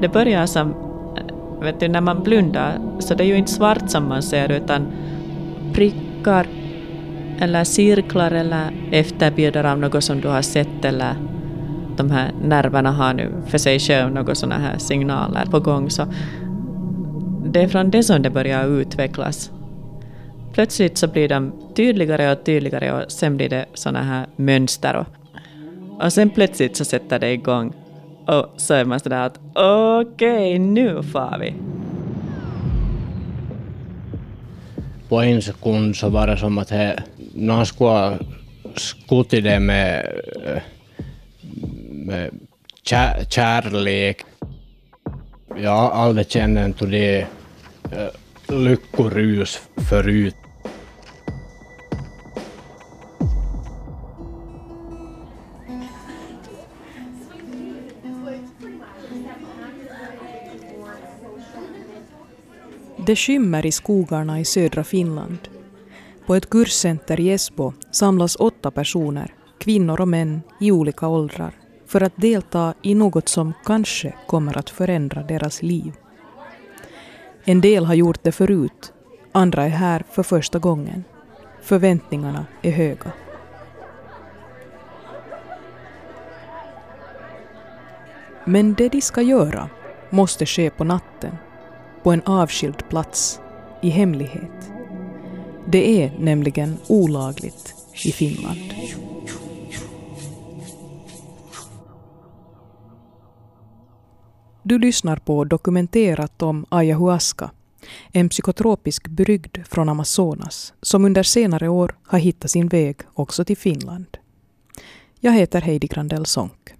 det börjar som, eh, vet du, när man blundar, så det är ju inte svart som man ser, utan prickar eller cirklar eller efterbilder av något som du har sett eller de här nerverna har nu för sig själv några sådana här signaler på gång. Så det är från det som det börjar utvecklas. Plötsligt så blir de tydligare och tydligare och sen blir det sådana här mönster. Och, och sen plötsligt så sätter det igång. Och så är man sådär att okej, okay, nu far vi. På en sekund så var det som att he, någon skulle ha skutit det med, med kär, kärlek. Jag har aldrig känt en det eh, lyckorus förut. Det skymmer i skogarna i södra Finland. På ett kurscenter i Esbo samlas åtta personer, kvinnor och män i olika åldrar, för att delta i något som kanske kommer att förändra deras liv. En del har gjort det förut, andra är här för första gången. Förväntningarna är höga. Men det de ska göra måste ske på natten, på en avskild plats, i hemlighet. Det är nämligen olagligt i Finland. Du lyssnar på Dokumenterat om ayahuasca, en psykotropisk brygd från Amazonas som under senare år har hittat sin väg också till Finland. Jag heter Heidi Grandell Sonck.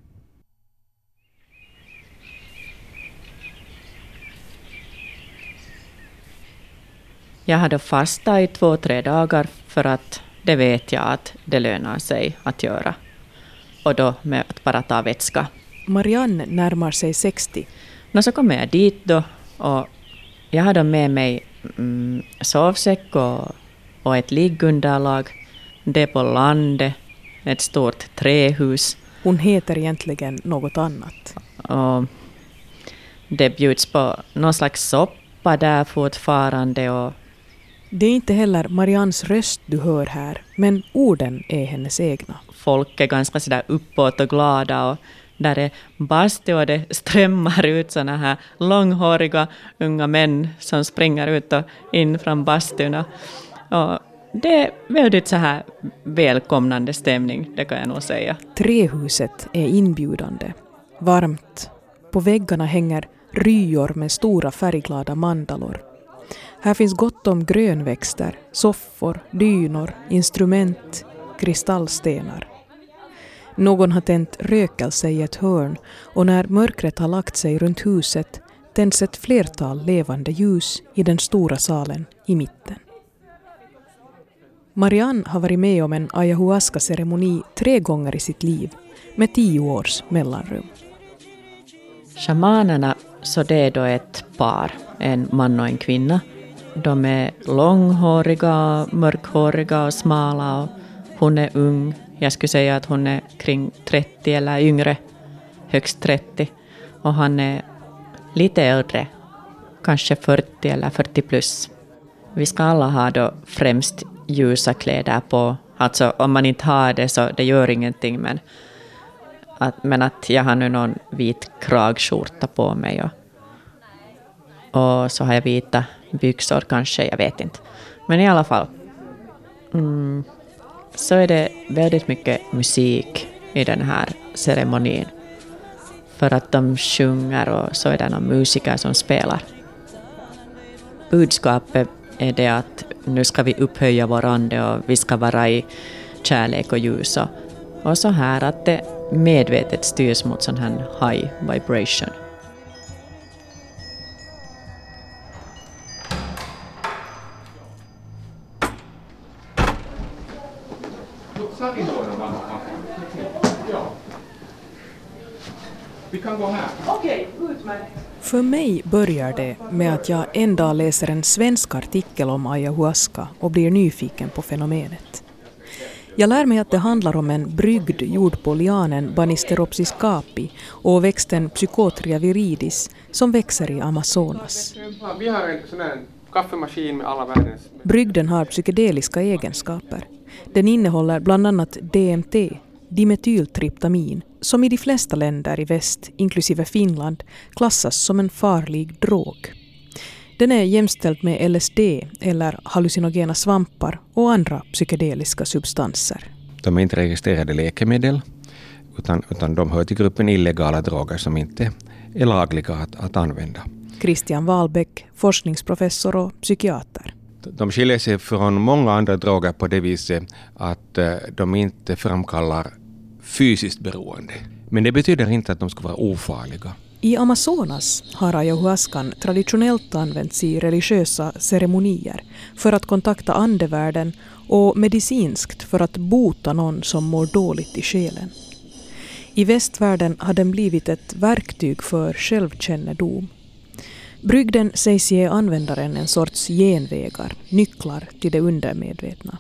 Jag hade fasta i två, tre dagar för att det vet jag att det lönar sig att göra. Och då med att bara ta vätska Marianne närmar sig 60. No, så kommer jag dit då och jag hade med mig mm, sovsäck och, och ett liggunderlag. Det är på landet, ett stort trähus. Hon heter egentligen något annat. Och det bjuds på någon slags soppa där fortfarande och det är inte heller Marians röst du hör här, men orden är hennes egna. Folk är ganska sådär uppåt och glada och där är bastu och det strömmar ut såna här långhåriga unga män som springer ut och in från bastun. Och det är väldigt så här välkomnande stämning, det kan jag nog säga. Trähuset är inbjudande, varmt. På väggarna hänger ryor med stora färgglada mandalor. Här finns gott om grönväxter, soffor, dynor, instrument, kristallstenar. Någon har tänt rökelse i ett hörn och när mörkret har lagt sig runt huset tänds ett flertal levande ljus i den stora salen i mitten. Marianne har varit med om en ayahuasca-ceremoni tre gånger i sitt liv med tio års mellanrum. Shamanerna, så det är då ett par, en man och en kvinna. De är långhåriga, mörkhåriga och smala och hon är ung, jag skulle säga att hon är kring 30 eller yngre, högst 30. Och han är lite äldre, kanske 40 eller 40 plus. Vi ska alla ha då främst ljusa kläder på. Alltså om man inte har det så det gör ingenting men att, men att jag har nu någon vit kragskjorta på mig och, och så har jag vita byxor kanske, jag vet inte. Men i alla fall. Mm, så är det väldigt mycket musik i den här ceremonin. För att de sjunger och så är det någon musiker som spelar. Budskapet är det att nu ska vi upphöja vår ande och vi ska vara i kärlek och ljus och, och så här att det medvetet styrs mot sån här high vibration. Vi kan gå här. Okej, utmärkt. För mig börjar det med att jag en dag läser en svensk artikel om ayahuasca och blir nyfiken på fenomenet. Jag lär mig att det handlar om en brygd gjord på lianen Banisteropsis capi och växten Psychotria viridis som växer i Amazonas. Vi har en sån här kaffemaskin med alla världens... Brygden har psykedeliska egenskaper. Den innehåller bland annat DMT, dimetyltryptamin, som i de flesta länder i väst, inklusive Finland, klassas som en farlig drog. Den är jämställd med LSD eller hallucinogena svampar och andra psykedeliska substanser. De är inte registrerade läkemedel utan, utan de hör till gruppen illegala droger som inte är lagliga att, att använda. Christian Wahlbeck, forskningsprofessor och psykiater. De skiljer sig från många andra droger på det viset att eh, de inte framkallar fysiskt beroende. Men det betyder inte att de ska vara ofarliga. I Amazonas har ayahuascan traditionellt använts i religiösa ceremonier för att kontakta andevärlden och medicinskt för att bota någon som mår dåligt i själen. I västvärlden har den blivit ett verktyg för självkännedom. Brygden sägs ge användaren en sorts genvägar, nycklar till det undermedvetna.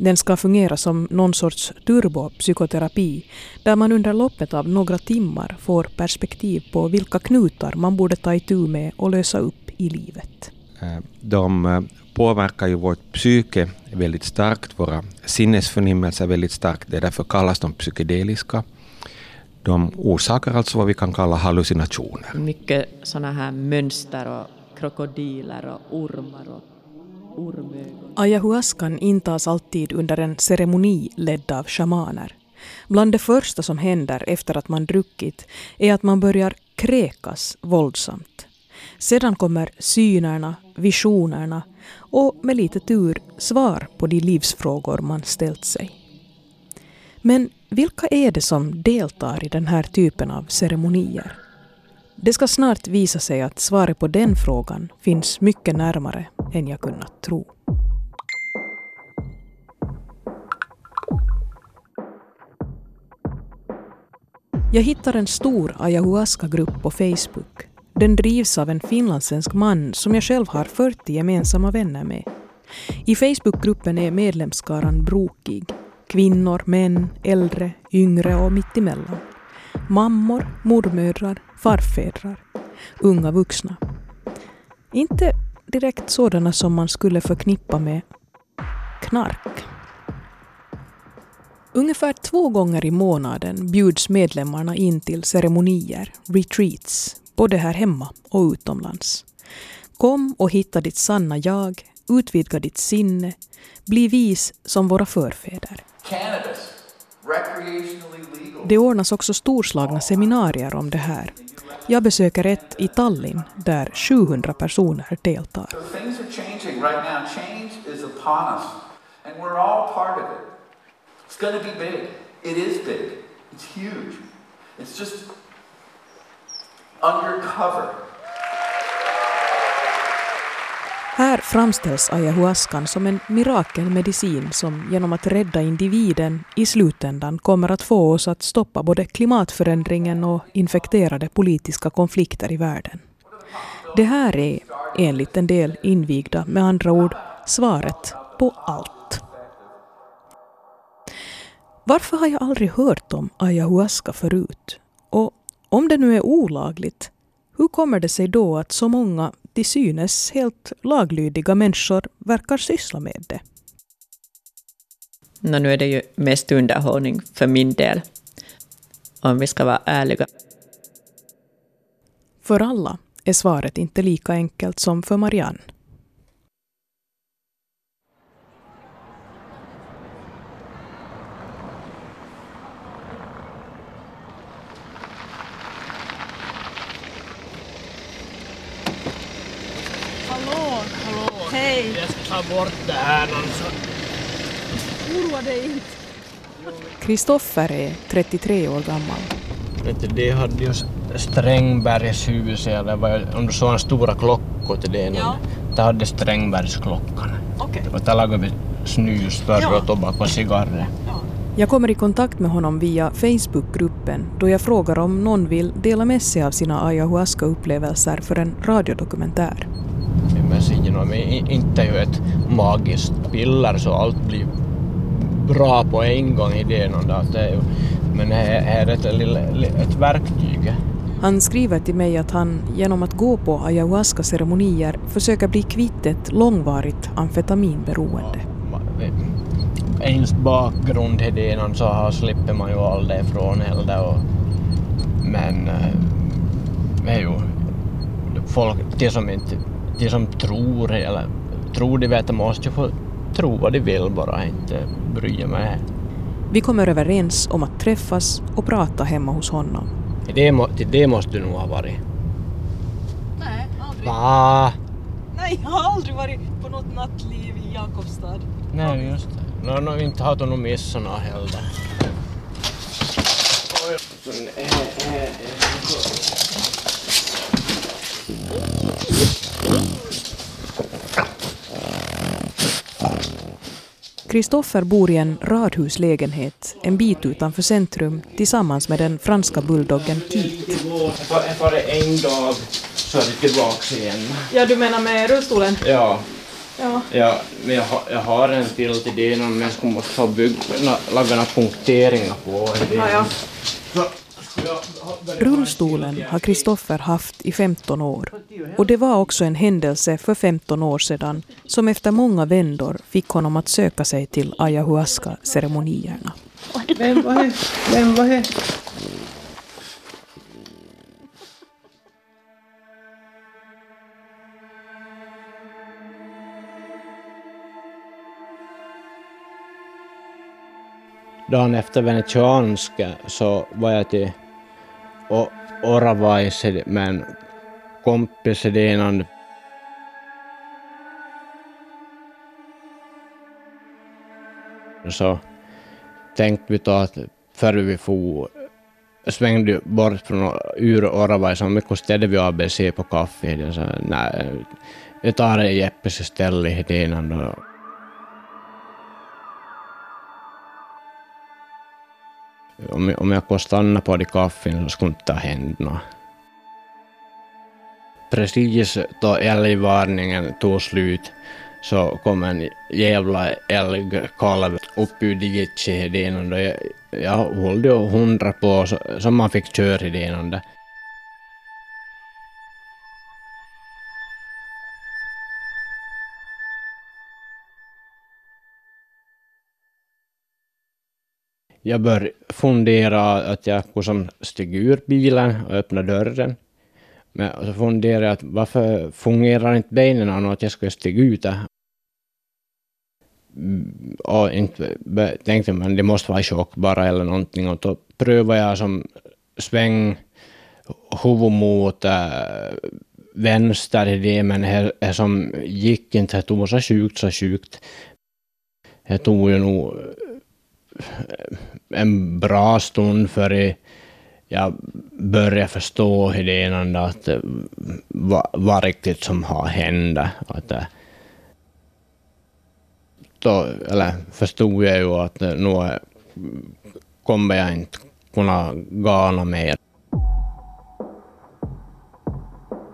Den ska fungera som någon sorts turbopsykoterapi där man under loppet av några timmar får perspektiv på vilka knutar man borde ta itu med och lösa upp i livet. Eh, de eh, påverkar ju vårt psyke väldigt starkt, våra sinnesförnimmelser väldigt starkt. Det är därför kallas de psykedeliska. De orsakar alltså vad vi kan kalla hallucinationer. Mycket sådana här mönster och krokodiler och ormar och Ayahuascan intas alltid under en ceremoni ledd av shamaner. Bland det första som händer efter att man druckit är att man börjar kräkas våldsamt. Sedan kommer synerna, visionerna och med lite tur svar på de livsfrågor man ställt sig. Men vilka är det som deltar i den här typen av ceremonier? Det ska snart visa sig att svaret på den frågan finns mycket närmare än jag kunnat tro. Jag hittar en stor ayahuasca-grupp på Facebook. Den drivs av en finlandssvensk man som jag själv har 40 gemensamma vänner med. I Facebookgruppen är medlemskaran brokig. Kvinnor, män, äldre, yngre och mittemellan. Mammor, mormödrar, farfädrar, unga vuxna. Inte direkt sådana som man skulle förknippa med knark. Ungefär två gånger i månaden bjuds medlemmarna in till ceremonier, retreats, både här hemma och utomlands. Kom och hitta ditt sanna jag, utvidga ditt sinne, bli vis som våra förfäder. Det ordnas också storslagna seminarier om det här. Jag besöker ett i Tallinn där 700 personer deltar. Undercover Här framställs ayahuascan som en mirakelmedicin som genom att rädda individen i slutändan kommer att få oss att stoppa både klimatförändringen och infekterade politiska konflikter i världen. Det här är, enligt en del invigda, med andra ord, svaret på allt. Varför har jag aldrig hört om ayahuasca förut? Och om det nu är olagligt, hur kommer det sig då att så många till synes helt laglydiga människor verkar syssla med det? No, nu är det ju mest underhållning för min del, om vi ska vara ärliga. För alla är svaret inte lika enkelt som för Marianne. Ta bort det här alltså. Oroa dig inte. Kristoffer är 33 år gammal. Vet du, de hade ju Strängbergshuset, eller vad, om du såg en stora klockor till det. Ja. Det hade Strängbergsklockan. Okej. Okay. Och där lagade vi snus, för ja. och tobak och cigarrer. Ja. Jag kommer i kontakt med honom via Facebookgruppen då jag frågar om någon vill dela med sig av sina ayahuasca-upplevelser för en radiodokumentär och inte är ju ett magiskt piller så allt blir bra på en gång om det. det är ju, men det är ett, ett verktyg. Han skriver till mig att han genom att gå på ayahuasca-ceremonier försöker bli kvitt ett långvarigt amfetaminberoende. Ens bakgrund är det så slipper man ju aldrig ifrån heller. Och, men eh, det är ju folk, de som inte, de som tror eller tror de vet, måste ju få tro vad de vill bara, inte bry mig. Vi kommer överens om att träffas och prata hemma hos honom. Det, må, det måste du nog ha varit. Nej, aldrig. Va? Nej, jag har aldrig varit på något nattliv i Jakobstad. Nej, just det. No, no, inte har du nog missat något heller. Kristoffer bor i en radhuslägenhet en bit utanför centrum tillsammans med den franska bulldoggen Keith. Bara en dag så är det tillbaka igen. Ja, du menar med rullstolen? Ja. Ja. ja men jag, har, jag har en till till det men jag måste få bygga, laga några punkteringar på det. Ja, ja. Rullstolen har Kristoffer haft i 15 år. Och det var också en händelse för 15 år sedan som efter många vändor fick honom att söka sig till ayahuasca-ceremonierna. Vem var det? Vem var det? Dagen efter venetianska så var jag till Oravais med en kompis. Så tänkte vi då att före vi for svängde bort från ur Oravai så mycket ställde vi ABC på kaffe. Så, nej, jag tar Jeppes istället innan. Om, om jag kunde stanna på de kaffen så skulle inte hända något. Precis då älgvarningen tog slut så kom en jävla älgkalv upp ur diket i jag, jag höll ju hundra på så, så man fick köra i den. Jag började fundera att jag kunde stiga ur bilen och öppna dörren. Men så funderade jag att varför fungerar inte benen och att jag skulle stiga ut där. Mm, och inte tänkte man det måste vara chock bara eller någonting och då prövade jag som sväng huvud mot äh, vänster i det men det, här som gick inte, det tog så sjukt så sjukt. Det tog ju nog en bra stund före jag började förstå idén att eh, vad, vad riktigt som har hänt. Att, eh, då, eller förstod jag ju att eh, nu kommer jag inte kunna gana mer.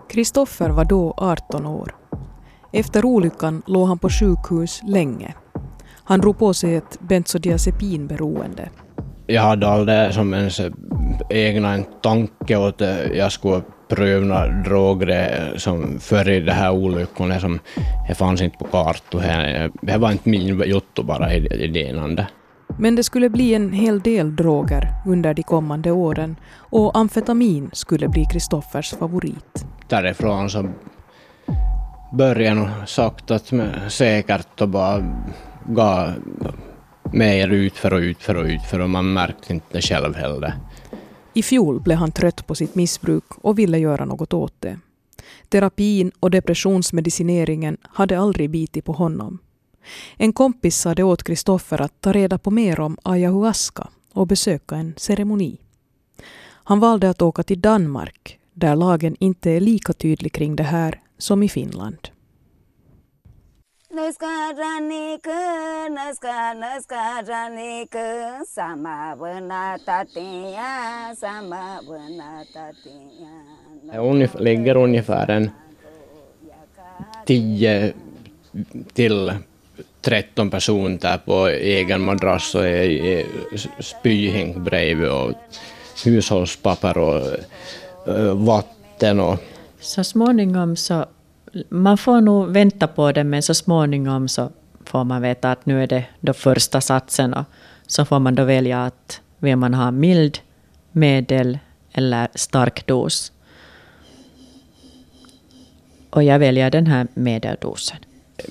Kristoffer var då 18 år. Efter olyckan låg han på sjukhus länge. Han drog på sig ett bensodiazepinberoende. Jag hade aldrig som ens egna en tanke åt att jag skulle pröva droger som före den här olyckan. Som, det fanns inte på kartan. Det var inte min jotto bara idén. Men det skulle bli en hel del droger under de kommande åren och amfetamin skulle bli Kristoffers favorit. Därifrån så började jag sakta säkert och bara gav mer utför och utför och utför och man märkte inte själv heller. I fjol blev han trött på sitt missbruk och ville göra något åt det. Terapin och depressionsmedicineringen hade aldrig bitit på honom. En kompis sade åt Kristoffer att ta reda på mer om ayahuasca och besöka en ceremoni. Han valde att åka till Danmark, där lagen inte är lika tydlig kring det här som i Finland. Nuskaraniku, nuskar, nuskaraniku, sama buna tatiya, sama buna tatiya. Det ligger ungefär en 10 till 13 personer där på egen madrass och spyhink bredvid och hushållspapper och vatten. Och... Så småningom så, man får nog vänta på det men så småningom så får man veta att nu är det då första satsen och så får man då välja att vill man ha mild, medel eller stark dos. Och jag väljer den här medeldosen.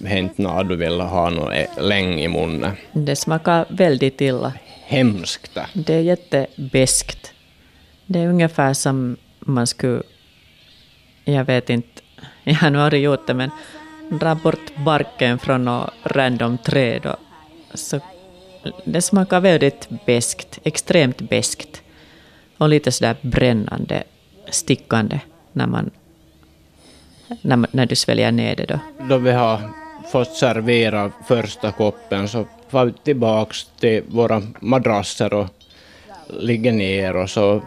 Hänt när du vill ha något länge i munnen? Det smakar väldigt illa. Hemskt. Det är jättebeskt. Det är ungefär som man skulle, jag vet inte, jag har aldrig gjort det, men dra bort barken från något random träd. Och så det smakar väldigt beskt, extremt beskt. Och lite sådär brännande, stickande när, man, när, man, när du sväljer ner det. Då. då vi har fått servera första koppen så far vi tillbaka till våra madrasser och ligger ner och så,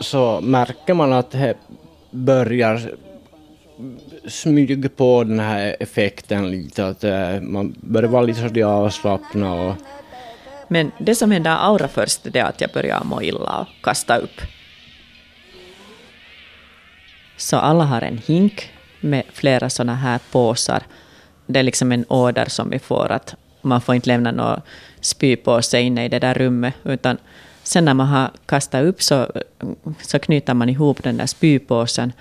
så märker man att det börjar smyger på den här effekten lite, att eh, man börjar vara lite sådär avslappnad. Och... Men det som hände allra först det är att jag började må illa och kasta upp. Så alla har en hink med flera sådana här påsar. Det är liksom en order som vi får att man får inte lämna någon spypåse inne i det där rummet, utan sen när man har kastat upp så, så knyter man ihop den där spypåsen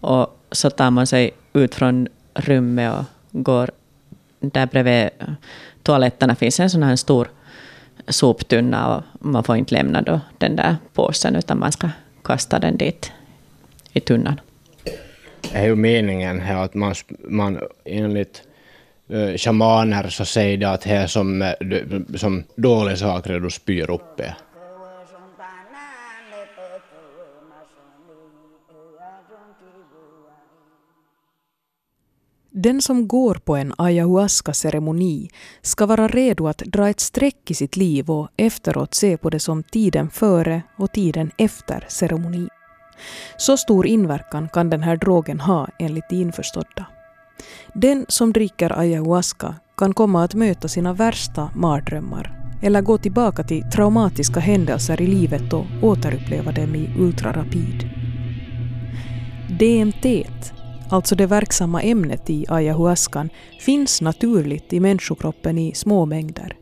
och så tar man sig ut från rummet och går där bredvid toaletterna finns en sån här stor soptunna och man får inte lämna då den där påsen utan man ska kasta den dit i tunnan. Det är ju meningen här att man, man enligt uh, shamaner så säger det att det är som, eh, som dåliga saker du spyr upp det. Den som går på en ayahuasca-ceremoni ska vara redo att dra ett streck i sitt liv och efteråt se på det som tiden före och tiden efter ceremonin. Så stor inverkan kan den här drogen ha enligt de införstådda. Den som dricker ayahuasca kan komma att möta sina värsta mardrömmar eller gå tillbaka till traumatiska händelser i livet och återuppleva dem i ultrarapid. DMT alltså det verksamma ämnet i ayahuascan, finns naturligt i människokroppen i små mängder.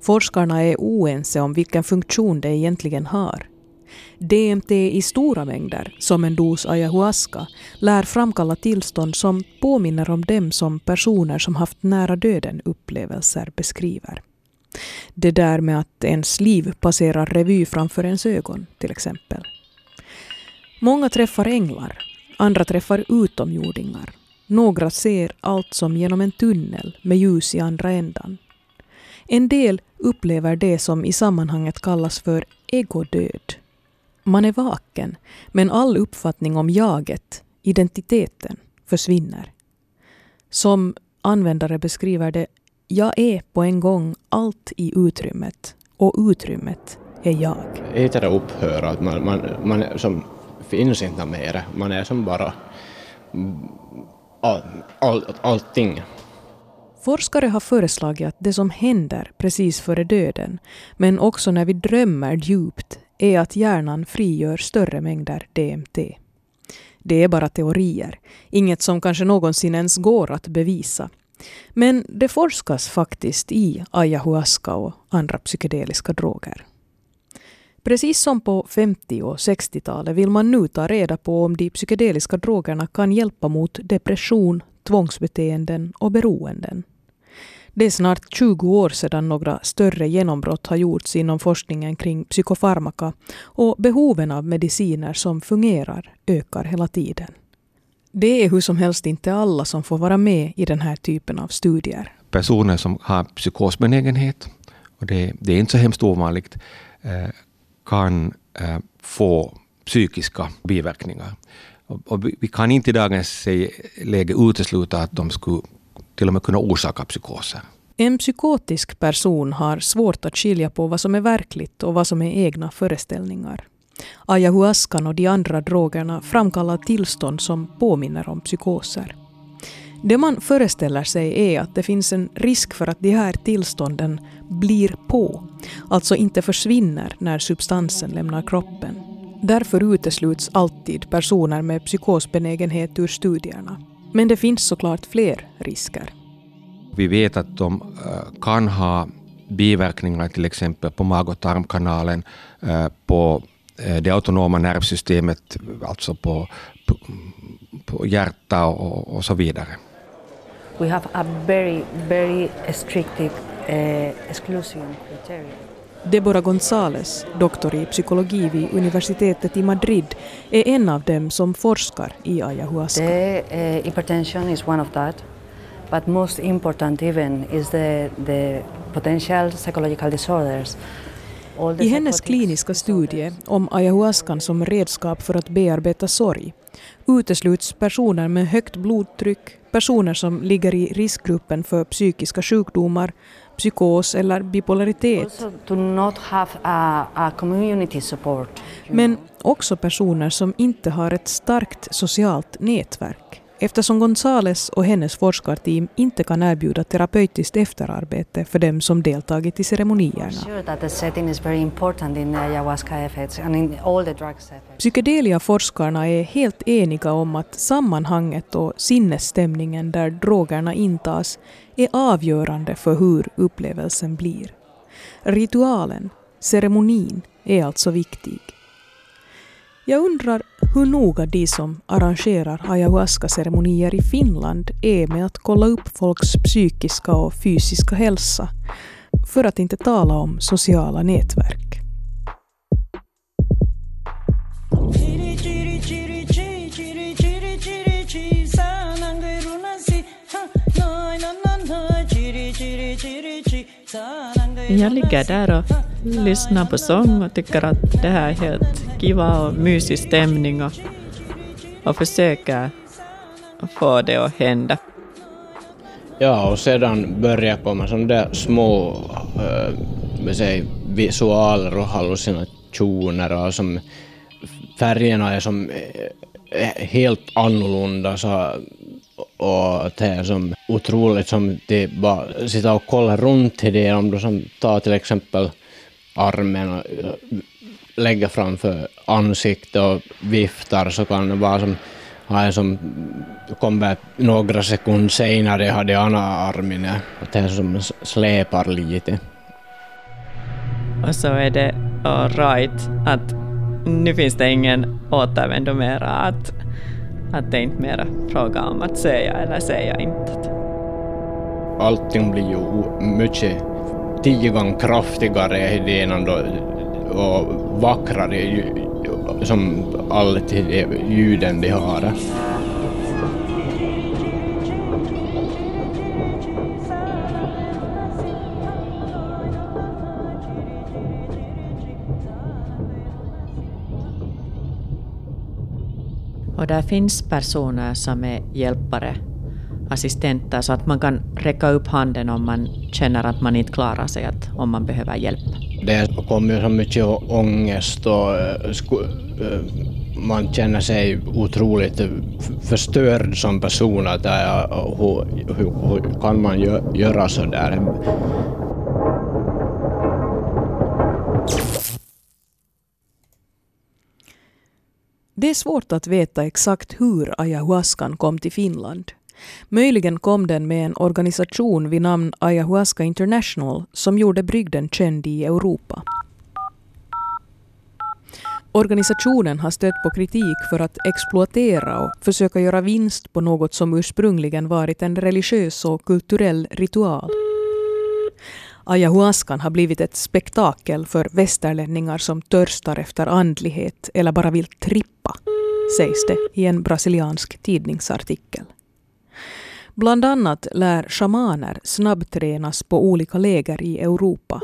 Forskarna är oense om vilken funktion det egentligen har. DMT i stora mängder, som en dos ayahuasca, lär framkalla tillstånd som påminner om dem som personer som haft nära döden upplevelser beskriver. Det där med att ens liv passerar revy framför ens ögon, till exempel. Många träffar änglar, Andra träffar utomjordingar. Några ser allt som genom en tunnel med ljus i andra ändan. En del upplever det som i sammanhanget kallas för egodöd. Man är vaken, men all uppfattning om jaget, identiteten, försvinner. Som användare beskriver det, jag är på en gång allt i utrymmet och utrymmet är jag. Heter det upphör, att man, man, man som finns inte mer. Man är som bara all, all, allting. Forskare har föreslagit att det som händer precis före döden, men också när vi drömmer djupt, är att hjärnan frigör större mängder DMT. Det är bara teorier, inget som kanske någonsin ens går att bevisa. Men det forskas faktiskt i ayahuasca och andra psykedeliska droger. Precis som på 50 och 60-talet vill man nu ta reda på om de psykedeliska drogerna kan hjälpa mot depression, tvångsbeteenden och beroenden. Det är snart 20 år sedan några större genombrott har gjorts inom forskningen kring psykofarmaka och behoven av mediciner som fungerar ökar hela tiden. Det är hur som helst inte alla som får vara med i den här typen av studier. Personer som har psykosbenägenhet, och det, det är inte så hemskt ovanligt, eh, kan eh, få psykiska biverkningar. Och, och vi kan inte i dagens läge utesluta att de skulle till och med kunna orsaka psykoser. En psykotisk person har svårt att skilja på vad som är verkligt och vad som är egna föreställningar. Ayahuascan och de andra drogerna framkallar tillstånd som påminner om psykoser. Det man föreställer sig är att det finns en risk för att de här tillstånden blir på, alltså inte försvinner när substansen lämnar kroppen. Därför utesluts alltid personer med psykosbenägenhet ur studierna. Men det finns såklart fler risker. Vi vet att de eh, kan ha biverkningar till exempel på mag och tarmkanalen, eh, på eh, det autonoma nervsystemet, alltså på, på, på hjärta och, och så vidare. We have a very, very restrictive uh, exclusion criteria. Deborah González, doktor i psykologi vid universitetet i Madrid, är en av dem som forskar i ayahuasca. The uh, hypertension is one of that, but most important even is the, the potential psychological disorders. I hennes kliniska studie om ayahuascan som redskap för att bearbeta sorg utesluts personer med högt blodtryck, personer som ligger i riskgruppen för psykiska sjukdomar, psykos eller bipolaritet. Men också personer som inte har ett starkt socialt nätverk eftersom Gonzales och hennes forskarteam inte kan erbjuda terapeutiskt efterarbete för dem som deltagit i ceremonierna. Psykedelia-forskarna är helt eniga om att sammanhanget och sinnesstämningen där drogerna intas är avgörande för hur upplevelsen blir. Ritualen, ceremonin, är alltså viktig. Jag undrar hur noga de som arrangerar ayahuasca-ceremonier i Finland är med att kolla upp folks psykiska och fysiska hälsa, för att inte tala om sociala nätverk. Jag ligger där och lyssnar på sång och tycker att det här är helt kiva och mysig stämning och, och försöker få det att hända. Ja, och sedan börjar komma sådana där små eh, äh, säg, visualer och hallucinationer och som färgerna är som eh, är helt annorlunda så, och det är som otroligt som det bara sitta och kolla runt i det om du som tar till exempel armen och lägger framför ansiktet och viftar så kan det vara som har en som kommer några sekunder senare hade andra armen att det är som släpar lite. Och så är det all right att nu finns det ingen återvändo mera, att, att det inte mera fråga om att säga eller säga inte. Allting blir ju mycket tio gånger kraftigare idén då och vackrare som alla ljuden de har. Och där finns personer som är hjälpare, assistenter, så att man kan räcka upp handen om man känner att man inte klarar sig, att, om man behöver hjälp. Det kommer så mycket ångest och eh, eh, man känner sig otroligt förstörd som person. Att, hur, hur, hur kan man göra så där? Det är svårt att veta exakt hur ayahuascan kom till Finland. Möjligen kom den med en organisation vid namn Ayahuasca International som gjorde brygden känd i Europa. Organisationen har stött på kritik för att exploatera och försöka göra vinst på något som ursprungligen varit en religiös och kulturell ritual. Ayahuascan har blivit ett spektakel för västerlänningar som törstar efter andlighet eller bara vill trippa, sägs det i en brasiliansk tidningsartikel. Bland annat lär shamaner snabbtränas på olika läger i Europa.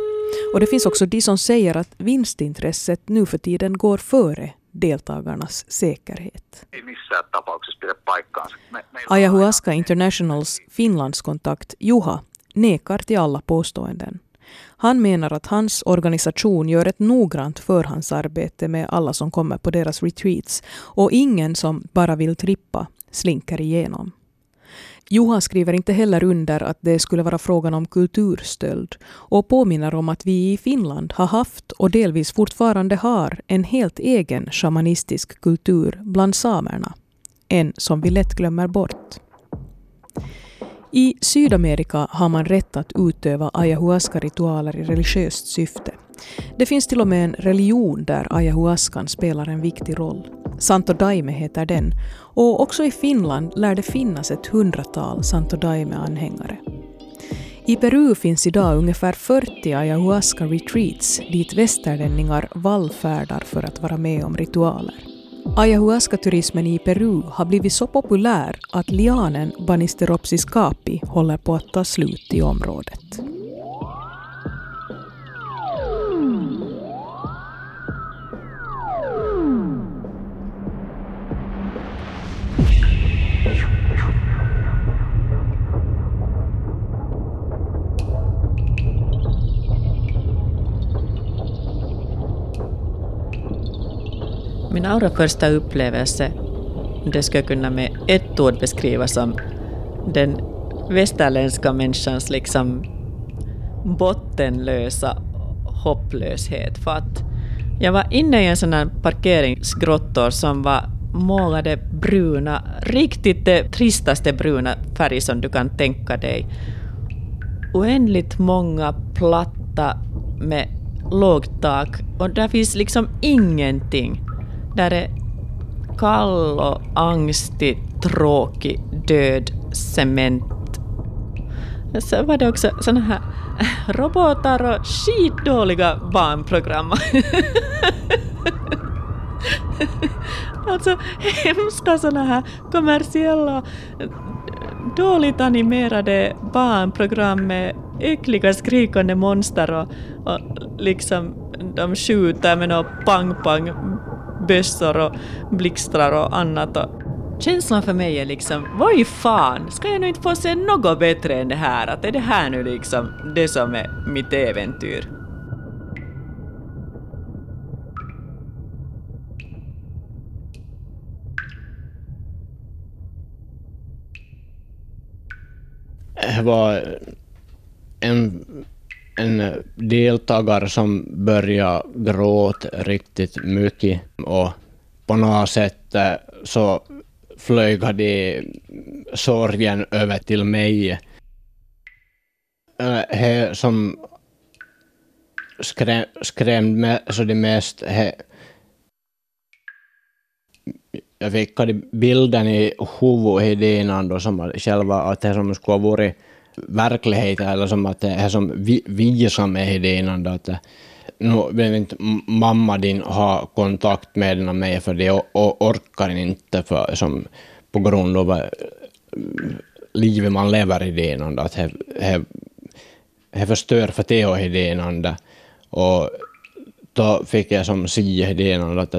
Och det finns också de som säger att vinstintresset nu för tiden går före deltagarnas säkerhet. Ayahuasca Internationals Finlandskontakt Juha nekar till alla påståenden. Han menar att hans organisation gör ett noggrant förhandsarbete med alla som kommer på deras retreats och ingen som bara vill trippa slinker igenom. Johan skriver inte heller under att det skulle vara frågan om kulturstöld och påminner om att vi i Finland har haft och delvis fortfarande har en helt egen shamanistisk kultur bland samerna. En som vi lätt glömmer bort. I Sydamerika har man rätt att utöva ayahuasca-ritualer i religiöst syfte. Det finns till och med en religion där ayahuascan spelar en viktig roll. Santo Daime heter den och också i Finland lär det finnas ett hundratal Santo Daime-anhängare. I Peru finns idag ungefär 40 ayahuasca-retreats dit västerlänningar vallfärdar för att vara med om ritualer. Ayahuasca-turismen i Peru har blivit så populär att lianen Banisteropsis capi håller på att ta slut i området. Allra första upplevelse, det skulle jag kunna med ett ord beskriva som den västerländska människans liksom bottenlösa hopplöshet. För att jag var inne i en sån här parkeringsgrottor som var målade bruna, riktigt det tristaste bruna färg som du kan tänka dig. Oändligt många platta med lågt tak och där finns liksom ingenting där är kall och angstig, tråkig, död cement. Så var det också såna här robotar och skitdåliga barnprogram. alltså hemska såna här kommersiella dåligt animerade barnprogram med äckliga skrikande monster och, och liksom de skjuter med något pang-pang bössor och blixtrar och annat. Och känslan för mig är liksom, vad i fan, ska jag nu inte få se något bättre än det här? Att är det här nu liksom det som är mitt äventyr? Det var en, en eh, deltagare som började gråta riktigt mycket och på något sätt eh, så flög de sorgen över till mig. Eh, det som skräm, skrämde så det mest, he, jag fick bilden i huvudet innan då som själva att det som skulle ha varit verklighet eller som att det är som vi, visar mig innan då att nu vill inte mamma din ha kontakt med mig för det orkar inte för, som, på grund av eh, livet man lever i det innan att det förstör för det och det innan och då fick jag som se idén att,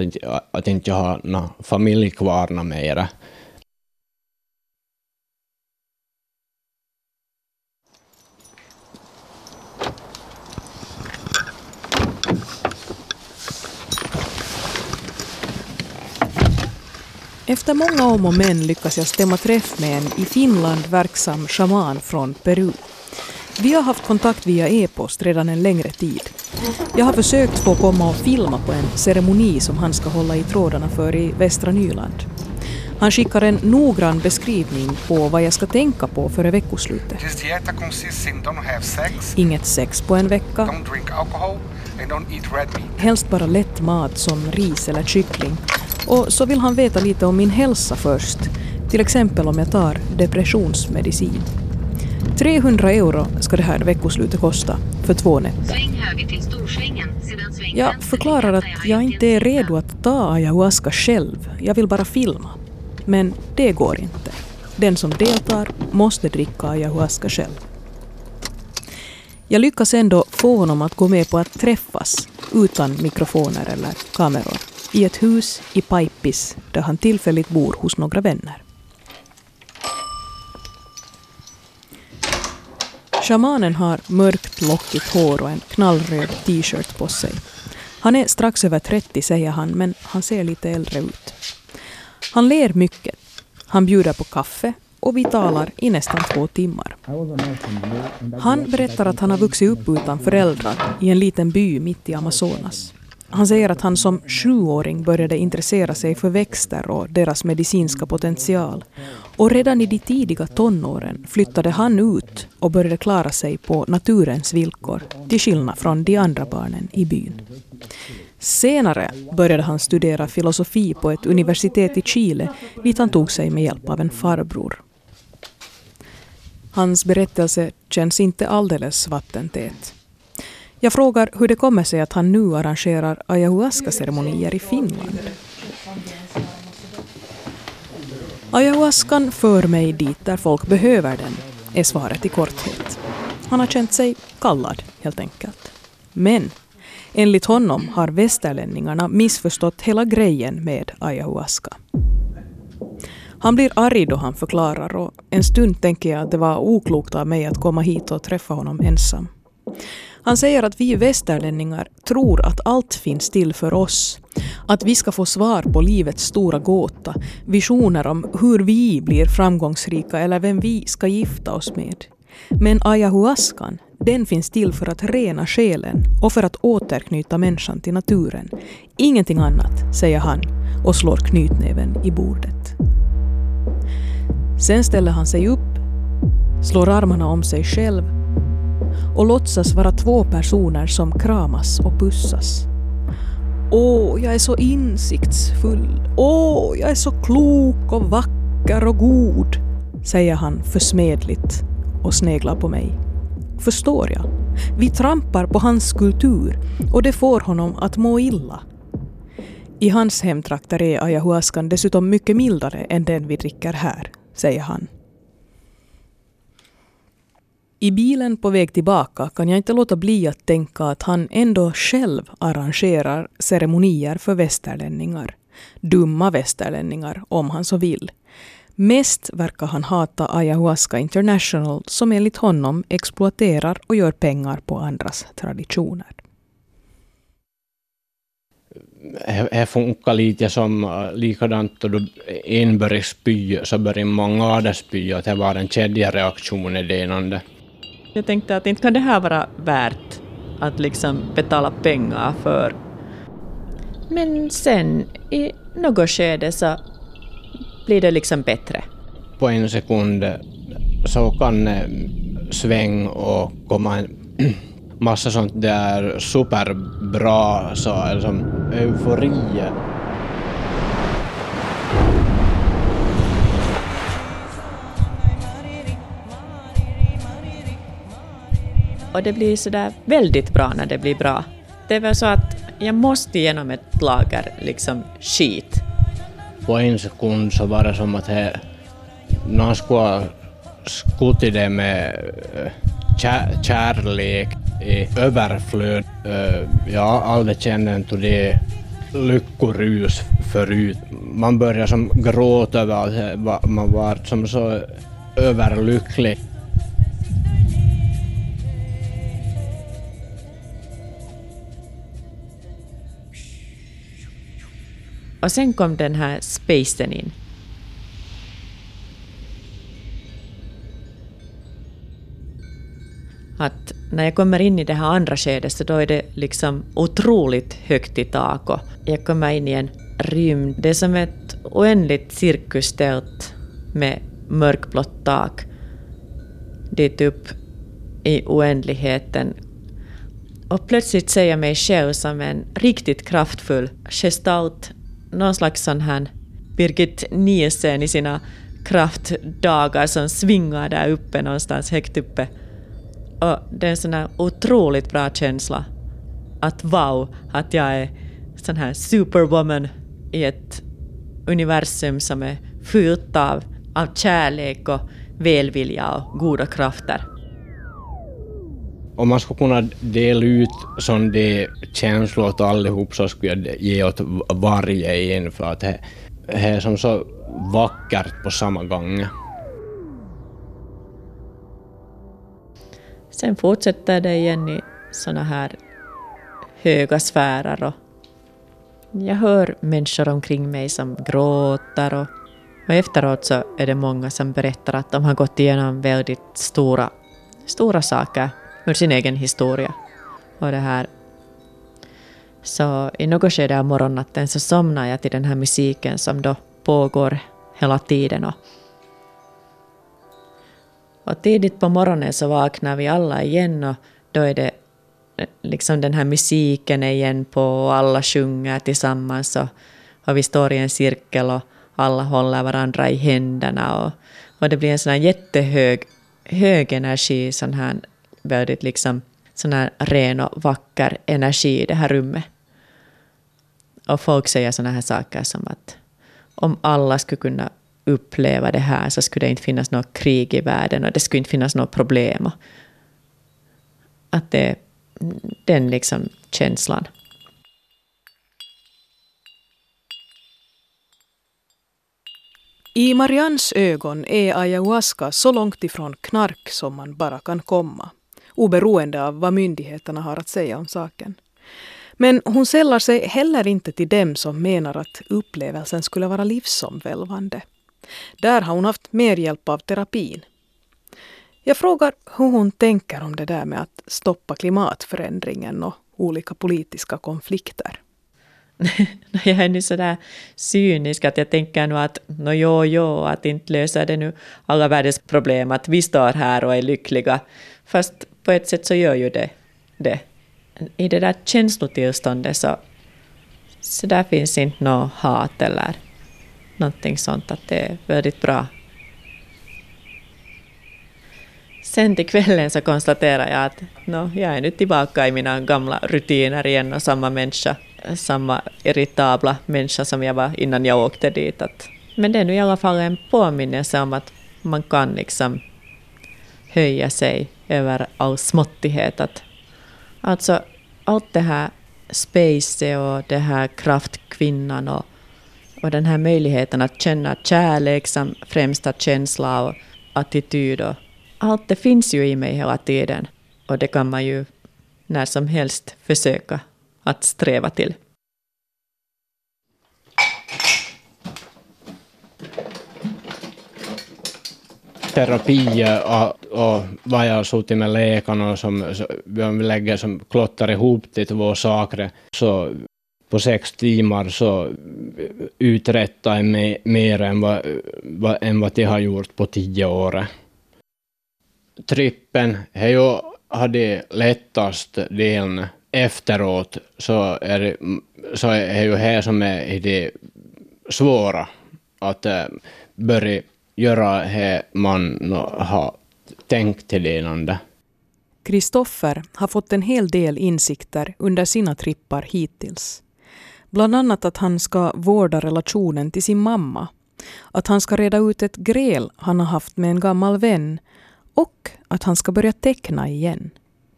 att inte jag har någon familj kvar mera. Efter många om och men lyckas jag stämma träff med en i Finland verksam shaman från Peru. Vi har haft kontakt via e-post redan en längre tid. Jag har försökt få komma och filma på en ceremoni som han ska hålla i trådarna för i västra Nyland. Han skickar en noggrann beskrivning på vad jag ska tänka på före veckoslutet. Inget sex på en vecka. Helst bara lätt mat som ris eller kyckling. Och så vill han veta lite om min hälsa först. Till exempel om jag tar depressionsmedicin. 300 euro ska det här veckoslutet kosta för två nätter. Jag förklarar att jag inte är redo att ta ayahuasca själv. Jag vill bara filma. Men det går inte. Den som deltar måste dricka ayahuasca själv. Jag lyckas ändå få honom att gå med på att träffas utan mikrofoner eller kameror i ett hus i Paipis där han tillfälligt bor hos några vänner. Shamanen har mörkt lockigt hår och en knallröd t-shirt på sig. Han är strax över 30 säger han, men han ser lite äldre ut. Han ler mycket. Han bjuder på kaffe och vi talar i nästan två timmar. Han berättar att han har vuxit upp utan föräldrar i en liten by mitt i Amazonas. Han säger att han som sjuåring började intressera sig för växter och deras medicinska potential. Och redan i de tidiga tonåren flyttade han ut och började klara sig på naturens villkor, till skillnad från de andra barnen i byn. Senare började han studera filosofi på ett universitet i Chile dit han tog sig med hjälp av en farbror. Hans berättelse känns inte alldeles vattentät. Jag frågar hur det kommer sig att han nu arrangerar ayahuasca-ceremonier i Finland. Ayahuascan för mig dit där folk behöver den, är svaret i korthet. Han har känt sig kallad, helt enkelt. Men enligt honom har västerlänningarna missförstått hela grejen med ayahuasca. Han blir arg då han förklarar och en stund tänker jag att det var oklokt av mig att komma hit och träffa honom ensam. Han säger att vi västerlänningar tror att allt finns till för oss. Att vi ska få svar på livets stora gåta, visioner om hur vi blir framgångsrika eller vem vi ska gifta oss med. Men ayahuascan, den finns till för att rena själen och för att återknyta människan till naturen. Ingenting annat, säger han och slår knytnäven i bordet. Sen ställer han sig upp, slår armarna om sig själv och låtsas vara två personer som kramas och pussas. Åh, jag är så insiktsfull. Åh, jag är så klok och vacker och god, säger han försmedligt och sneglar på mig. Förstår jag? Vi trampar på hans kultur och det får honom att må illa. I hans hemtrakter är ayahuascan dessutom mycket mildare än den vi dricker här, säger han. I bilen på väg tillbaka kan jag inte låta bli att tänka att han ändå själv arrangerar ceremonier för västerlänningar. Dumma västerlänningar, om han så vill. Mest verkar han hata Ayahuasca International som enligt honom exploaterar och gör pengar på andras traditioner. Det funkar lite som äh, likadant då en börjar spy så börjar många andra spy och det var en kedjereaktion i det ena. Jag tänkte att inte kan det här vara värt att liksom betala pengar för. Men sen i något skede så blir det liksom bättre. På en sekund så kan det sväng och komma en massa sånt där superbra, så liksom eufori. Och det blir sådär väldigt bra när det blir bra. Det är väl så att jag måste igenom ett lager liksom skit. På en sekund så var det som att he, någon skulle ha skutit det med kär, eh, kärlek i överflöd. Eh, jag har aldrig känt till det lyckorus förut. Man började som gråta över att man var som så överlycklig. Och sen kom den här spacen in. Att när jag kommer in i det här andra skedet så då är det liksom otroligt högt i tak och jag kommer in i en rymd. Det är som ett oändligt cirkustält med mörkblått tak dit upp i oändligheten. Och plötsligt ser jag mig själv som en riktigt kraftfull gestalt någon slags sån här Birgit Nielsen i sina kraftdagar som svingar där uppe någonstans högt uppe. Och det är en sån här otroligt bra känsla att wow, att jag är sån här superwoman i ett universum som är fyllt av, av kärlek och välvilja och goda krafter. Om man skulle kunna dela ut sån de känslor åt allihop så skulle jag ge åt varje en för att det, är som så vackert på samma gång. Sen fortsätter det igen i såna här höga sfärer och jag hör människor omkring mig som gråter och Och efteråt så är det många som berättar att de har gått igenom väldigt stora, stora saker ur sin egen historia. Och det här så i något skede av morgonnatten så somnar jag till den här musiken som då pågår hela tiden. Och, och tidigt på morgonen så vaknar vi alla igen och då är det liksom den här musiken igen på och alla sjunger tillsammans och, och vi står i en cirkel och alla håller varandra i händerna och, och det blir en sån här jättehög hög energi, sån här väldigt liksom sån här ren och vacker energi i det här rummet. Och folk säger såna här saker som att om alla skulle kunna uppleva det här så skulle det inte finnas något krig i världen och det skulle inte finnas något problem. Att det är den liksom känslan. I Marians ögon är ayahuasca så långt ifrån knark som man bara kan komma, oberoende av vad myndigheterna har att säga om saken. Men hon sällar sig heller inte till dem som menar att upplevelsen skulle vara livsomvälvande. Där har hon haft mer hjälp av terapin. Jag frågar hur hon tänker om det där med att stoppa klimatförändringen och olika politiska konflikter. jag är nu sådär cynisk att jag tänker nu att no, jo, jo, att inte löser det nu alla världens problem, att vi står här och är lyckliga. Fast på ett sätt så gör ju det det i det där känslotillståndet så, så där finns inte något hat eller någonting sånt, att det är väldigt bra. Sen till kvällen så konstaterar jag att no, jag är nu tillbaka i mina gamla rutiner igen och samma människa, samma irritabla människa som jag var innan jag åkte dit. Att, men det är nu i alla fall en påminnelse om att man kan liksom höja sig över all småttighet. Att Alltså allt det här space och det här kraftkvinnan och, och den här möjligheten att känna kärlek som främsta känsla och attityd och allt det finns ju i mig hela tiden och det kan man ju när som helst försöka att sträva till. Terapi och, och vad jag har suttit med läkarna som vi lägger som klottar ihop till två saker. Så på sex timmar så uträttar jag mer än vad, vad, än vad jag har gjort på tio år. Trippen är ju hade lättast delen efteråt så är det, så är ju här som är det svåra att eh, börja göra det man har tänkt till innan Kristoffer har fått en hel del insikter under sina trippar hittills. Bland annat att han ska vårda relationen till sin mamma, att han ska reda ut ett gräl han har haft med en gammal vän och att han ska börja teckna igen,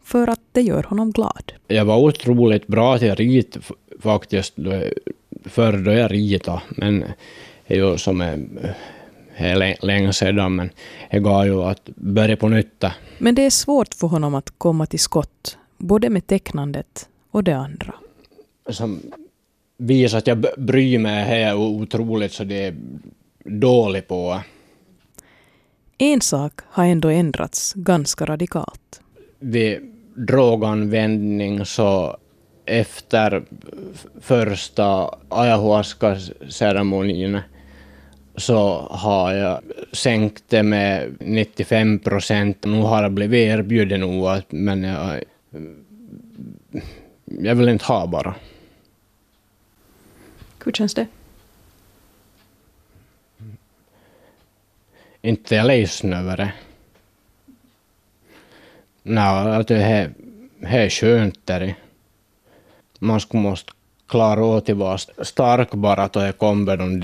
för att det gör honom glad. Jag var otroligt bra till rit faktiskt, förr då jag ritade, men det är ju som en länge sedan, men det går ju att börja på nytt. Men det är svårt för honom att komma till skott, både med tecknandet och det andra. Som visar att jag bryr mig här otroligt så det är dåligt på. En sak har ändå ändrats ganska radikalt. Vid droganvändning så efter första ayahuasca-ceremonin så har jag sänkt det med 95 procent. Nu har jag blivit erbjuden något, men jag, jag vill inte ha bara. Hur känns det? Inte jag ledsen över det. Nej, att det är, det är skönt där. Man skulle måste klara av att vara stark bara då jag kommer de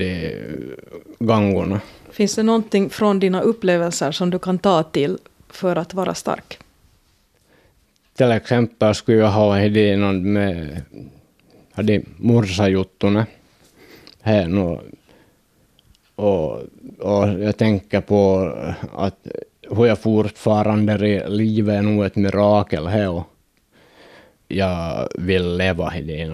gångerna. Finns det någonting från dina upplevelser som du kan ta till för att vara stark? Till exempel skulle jag ha det någon med hade morsajuttorna här och, och, och jag tänker på att hur jag fortfarande livet är nog ett mirakel här och jag vill leva i det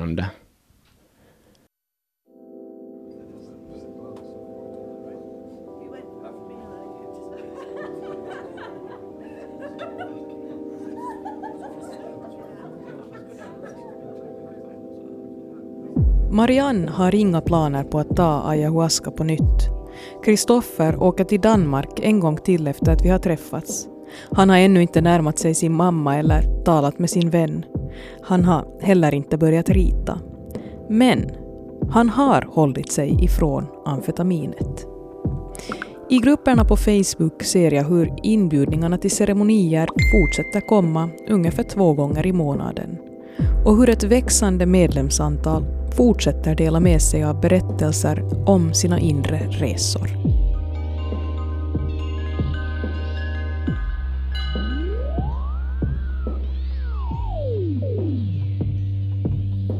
Marianne har inga planer på att ta ayahuasca på nytt. Kristoffer åker till Danmark en gång till efter att vi har träffats. Han har ännu inte närmat sig sin mamma eller talat med sin vän. Han har heller inte börjat rita. Men han har hållit sig ifrån amfetaminet. I grupperna på Facebook ser jag hur inbjudningarna till ceremonier fortsätter komma ungefär två gånger i månaden och hur ett växande medlemsantal fortsätter dela med sig av berättelser om sina inre resor.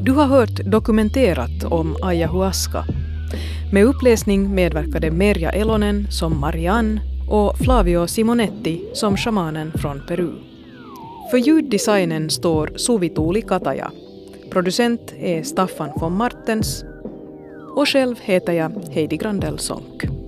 Du har hört dokumenterat om ayahuasca. Med uppläsning medverkade Merja Elonen som Marianne och Flavio Simonetti som shamanen från Peru. För ljuddesignen står Suvituuli Kataja. Producent är Staffan von Martens och själv heter jag Heidi Grandell Sonck.